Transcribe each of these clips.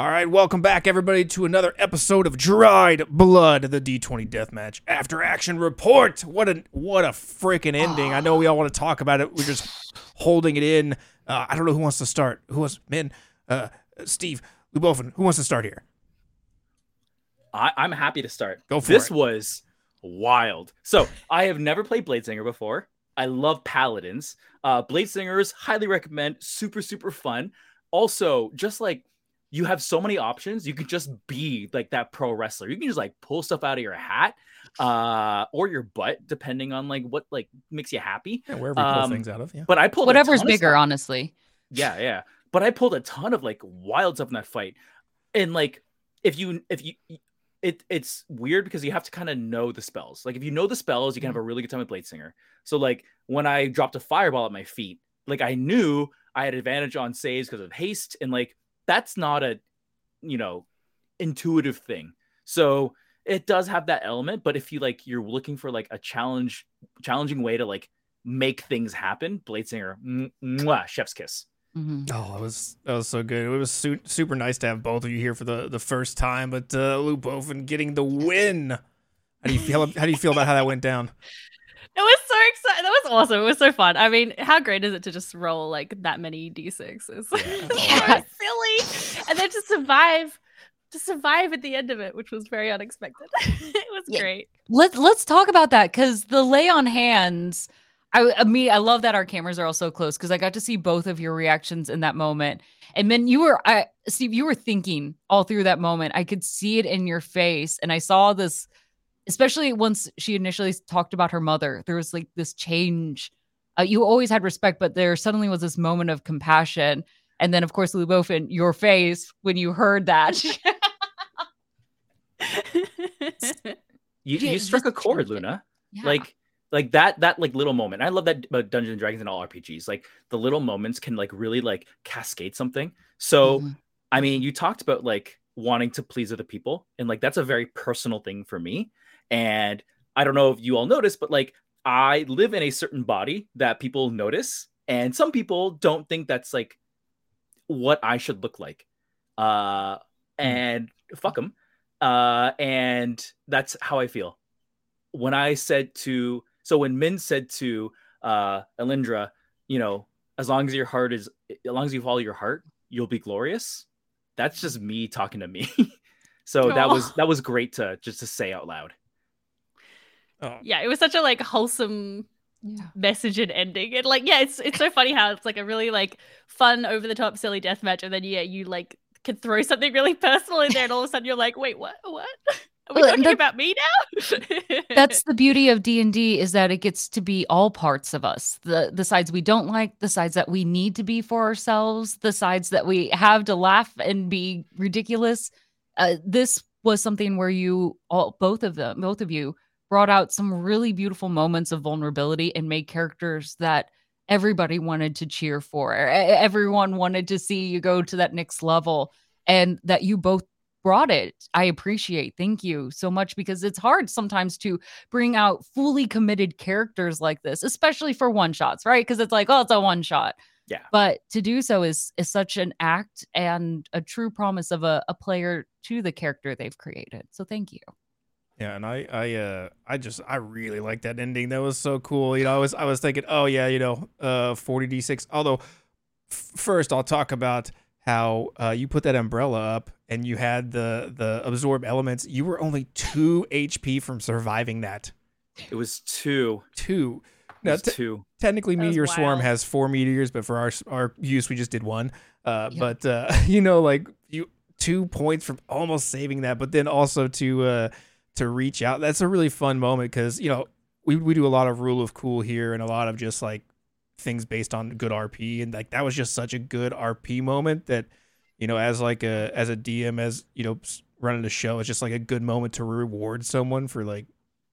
All right, welcome back, everybody, to another episode of Dried Blood, the D20 Deathmatch After Action Report. What a what a freaking ending! I know we all want to talk about it. We're just holding it in. Uh, I don't know who wants to start. Who wants? Man, uh, Steve, Lubofin, who wants to start here? I, I'm happy to start. Go for this it. was wild. So I have never played Bladesinger before. I love paladins. Uh, Bladesingers highly recommend. Super super fun. Also, just like you have so many options, you can just be like that pro wrestler. You can just like pull stuff out of your hat, uh, or your butt, depending on like what like makes you happy. Yeah, wherever you pull Um, things out of. Yeah. But I pulled Whatever's bigger, honestly. Yeah, yeah. But I pulled a ton of like wild stuff in that fight. And like if you if you it it's weird because you have to kind of know the spells. Like if you know the spells, you can have a really good time with Blade Singer. So like when I dropped a fireball at my feet, like I knew I had advantage on saves because of haste and like that's not a you know intuitive thing. So it does have that element, but if you like you're looking for like a challenge challenging way to like make things happen, Blade Singer, mwah, chef's kiss. Mhm. Oh, that was that was so good. It was su- super nice to have both of you here for the, the first time. But uh, Lubofin getting the win. How do you feel? How do you feel about how that went down? It was so exciting. That was awesome. It was so fun. I mean, how great is it to just roll like that many d6s? It's Yeah. so silly, and then to survive, to survive at the end of it, which was very unexpected. it was Yeah. great. Let's let's talk about that because the lay on hands. I I mean I love that our cameras are all so close because I got to see both of your reactions in that moment. And then you were I Steve, you were thinking all through that moment. I could see it in your face, and I saw this, especially once she initially talked about her mother. There was like this change. Uh, you always had respect, but there suddenly was this moment of compassion. And then, of course, Lubofin, your face when you heard that. You, you struck a chord. Luna. Yeah. Like like that that like little moment. I love that about Dungeons and Dragons and all RPGs. Like the little moments can like really like cascade something. So Mhm. I mean, you talked about like wanting to please other people, and like that's a very personal thing for me. And I don't know if you all notice, but like I live in a certain body that people notice, and some people don't think that's like what I should look like. Uh, and fuck them. Uh, and that's how I feel. When I said to, so when Min said to uh, Elindra, you know, as long as your heart is, as long as you follow your heart, you'll be glorious. That's just me talking to me. so that was that was great to just to say out loud. Oh, yeah, it was such a like wholesome Yeah. message and ending. And like, yeah, it's it's so funny how it's like a really like fun, over the top, silly death match, and then yeah, you like can throw something really personal in there, and all of a sudden you're like, wait, what? What? Are we Well, talking that- about me now? that's the beauty of d&d is that it gets to be all parts of us. The the sides we don't like the sides that we need to be for ourselves the sides that we have to laugh and be ridiculous. Uh, this was something where you all both of them both of you brought out some really beautiful moments of vulnerability and made characters that everybody wanted to cheer for. Everyone wanted to see you go to that next level and that you both brought it. I appreciate. Thank you so much because it's hard sometimes to bring out fully committed characters like this, especially for one shots, right? Because it's like, oh, it's a one shot. Yeah. But to do so is is such an act and a true promise of a, a player to the character they've created. So thank you. Yeah, and I, I, uh, I just, I really like that ending. That was so cool. You know, I was, I was thinking, oh yeah, you know, uh, forty d six. Although, f- first I'll talk about how uh, you put that umbrella up and you had the the absorb elements. You were only two HP from surviving that. It was two. Two. It Now, was te- two. technically, That Meteor Swarm has four meteors, but for our our use, we just did one. Uh, Yeah. But uh, you know, like you two points from almost saving that, but then also to uh, to reach out. That's a really fun moment because you know we we do a lot of rule of cool here and a lot of just like things based on good RP, and like that was just such a good RP moment that you know as like a as a DM as you know running the show, it's just like a good moment to reward someone for like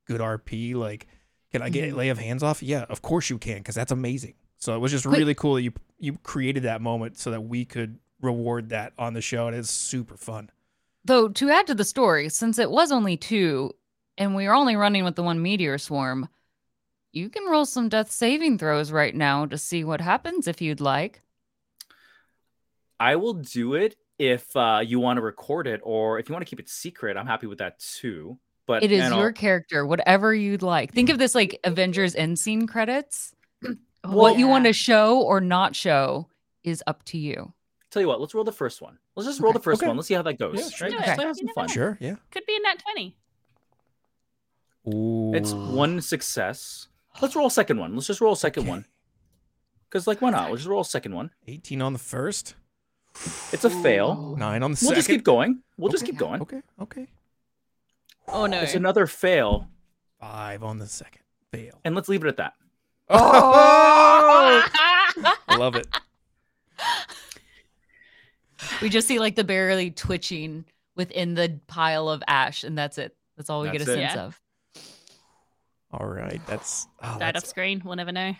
good RP, like. Can I get Mhm. lay of hands off? Yeah, of course you can, because that's amazing. So it was just really cool that you you created that moment so that we could reward that on the show, and it's super fun. Though to add to the story, since it was only two, and we are only running with the one meteor swarm, you can roll some death saving throws right now to see what happens if you'd like. I will do it if uh, you want to record it or if you want to keep it secret, I'm happy with that too. But It is you know, your character, whatever you'd like. Think of this like Avengers end scene credits. Oh, what you want to show or not show is up to you. Tell you what, let's roll the first one. Let's just roll Okay. the first Okay. one. Let's see how that goes. Yeah, sure. right? Do Just it. have some fun. Sure, yeah. Could be a nat 20. Ooh. It's one success. Let's roll a second one. Let's just roll a second Okay. one. Because like why not? Let's just roll a second one. 18 on the first, It's a fail. nine on the We'll second. just keep going. We'll just keep going. Okay, okay. Oh no. It's another fail, Five on the second. Fail. and let's leave it at that. Oh! I love it. We just see like the barely twitching within the pile of ash, and that's it. That's all we get a it. sense Yeah. of. All right, that's oh, Died that's, off screen. We'll never know.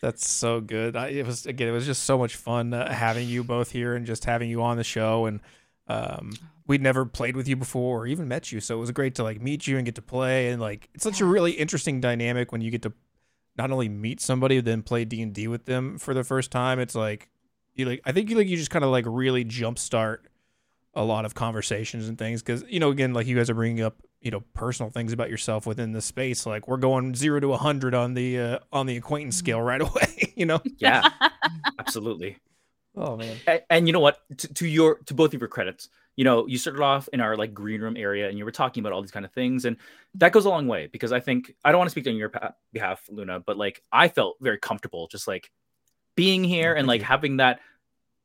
That's so good. I, it was again, it was just so much fun uh, having you both here and just having you on the show. And um, we'd never played with you before or even met you, so it was great to like meet you and get to play. And like, it's such a really interesting dynamic when you get to not only meet somebody then play D and D with them for the first time. It's like you like I think you like you just kind of like really jumpstart a lot of conversations and things because you know again like you guys are bringing up you know personal things about yourself within the space like we're going zero to a hundred on the uh, on the acquaintance scale right away you know Yeah, absolutely. oh man And, and you know what? To, to your to both of your credits, you know, you started off in our like green room area, and you were talking about all these kind of things, and that goes a long way because I think I don't want to speak on your pa- behalf, Luna, but like I felt very comfortable just like being here and like having that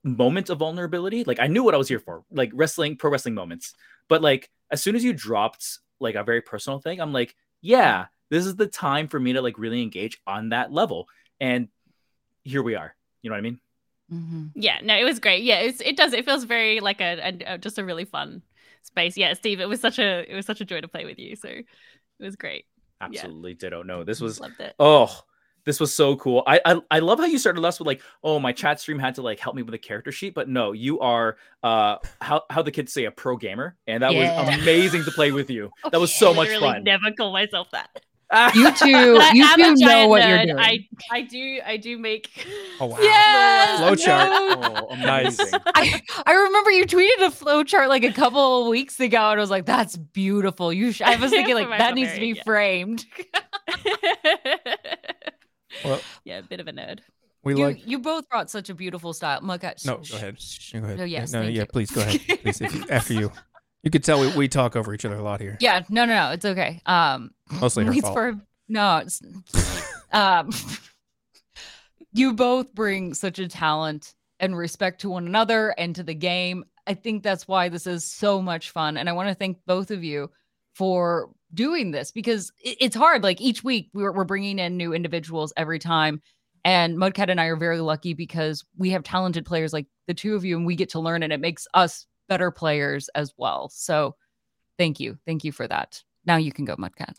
moment of vulnerability. Like I knew what I was here for, like wrestling, pro wrestling moments. But like as soon as you dropped like a very personal thing, I'm like, yeah, this is the time for me to like really engage on that level, and here we are. You know what I mean? Mhm. yeah, no, it was great. Yeah, it's, it does. It feels very like a, a, a just a really fun space. Yeah, Steve, it was such a it was such a joy to play with you. So it was great. Absolutely ditto. No, this was loved it. Oh, this was so cool. I, I I love how you started us with like, oh, my chat stream had to like help me with a character sheet, but no, you are uh how how the kids say a pro gamer, and that Yeah. was amazing to play with you. That was so much Literally fun. Never call myself that. You two, you am two know what nerd. you're doing. I I do I do make. Oh, wow. Yes, Flowchart. no. oh, amazing. I, I remember you tweeted a flow chart like a couple of weeks ago, and I was like, "That's beautiful." You, sh-. I was thinking like that needs to be Barbarian, yeah. framed. Well, yeah, a bit of a nerd. we You, like you both brought such a beautiful style. Mudcat, no sh- go ahead sh- go ahead No, yes, no thank yeah you. please go ahead please if you, after you you could tell we, we talk over each other a lot here Yeah, no, no, no, it's okay. Um, mostly her fault for no, it's um, you both bring such a talent and respect to one another and to the game. I think that's why this is so much fun, and I want to thank both of you for doing this because it's hard. Like each week, we're we're bringing in new individuals every time. And Mudcat and I are very lucky because we have talented players like the two of you, and we get to learn, and it makes us better players as well. So, thank you, thank you for that. Now you can go, Mudcat.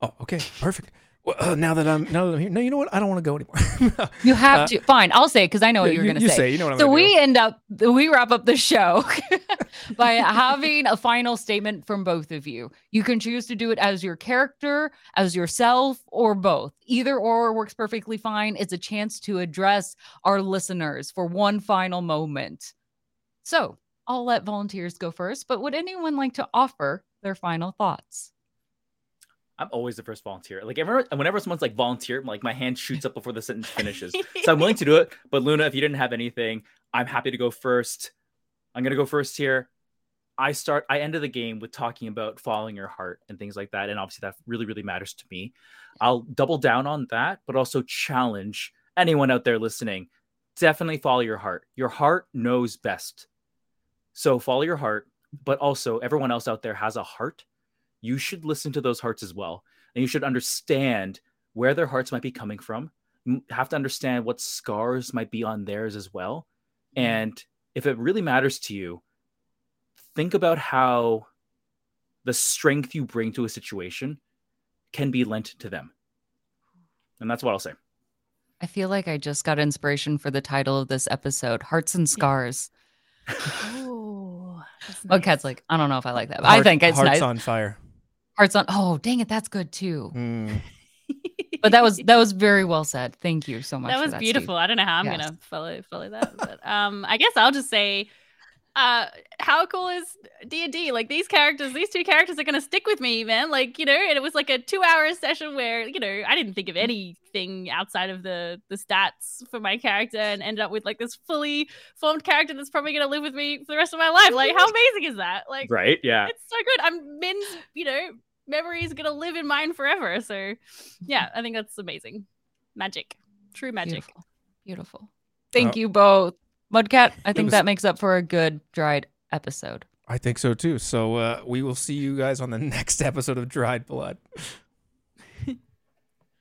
oh okay perfect well, uh, now that i'm now that i'm here no you know what i don't want to go anymore You have Uh, to. Fine, I'll say because I know what you were you, going you to say. you know what i'm So we do. end up, we wrap up the show by having a final statement from both of you. You can choose to do it as your character, as yourself, or both. Either or works perfectly fine. It's a chance to address our listeners for one final moment. So I'll let volunteers go first, but would anyone like to offer their final thoughts? I'm always the first volunteer. Like ever, whenever someone's like volunteer, like my hand shoots up before the sentence finishes. so I'm willing to do it. But Luna, if you didn't have anything, I'm happy to go first. I'm gonna go first here. I start. I ended the game with talking about following your heart and things like that, and obviously that really, really matters to me. I'll double down on that, but also challenge anyone out there listening. Definitely follow your heart. Your heart knows best. So follow your heart, but also everyone else out there has a heart. You should listen to those hearts as well, and you should understand where their hearts might be coming from. You have to understand what scars might be on theirs as well. Mm-hmm. And if it really matters to you, think about how the strength you bring to a situation can be lent to them. And that's what I'll say. I feel like I just got inspiration for the title of this episode Hearts and Scars. Oh, that's Oh, nice. Cat's like, I don't know if I like that. but I think it's hearts nice. on fire Hearts on. Oh, dang it, that's good too. Mm. But that was that was very well said. Thank you so much. that for was Steve. beautiful. I don't know how I'm Yes. gonna follow follow that, but um, I guess I'll just say, uh how cool is d&d like these characters these two characters are gonna stick with me man like you know and it was like a two hour session where you know i didn't think of anything outside of the the stats for my character and ended up with like this fully formed character that's probably gonna live with me for the rest of my life like how amazing is that like Right? Yeah. it's so good i'm min's you know memory is gonna live in mine forever so yeah i think that's amazing magic true magic Beautiful. Beautiful. Thank Uh, you both. Mudcat, I think was- that makes up for a good dried episode. I think so too. So uh, we will see you guys on the next episode of Dried Blood.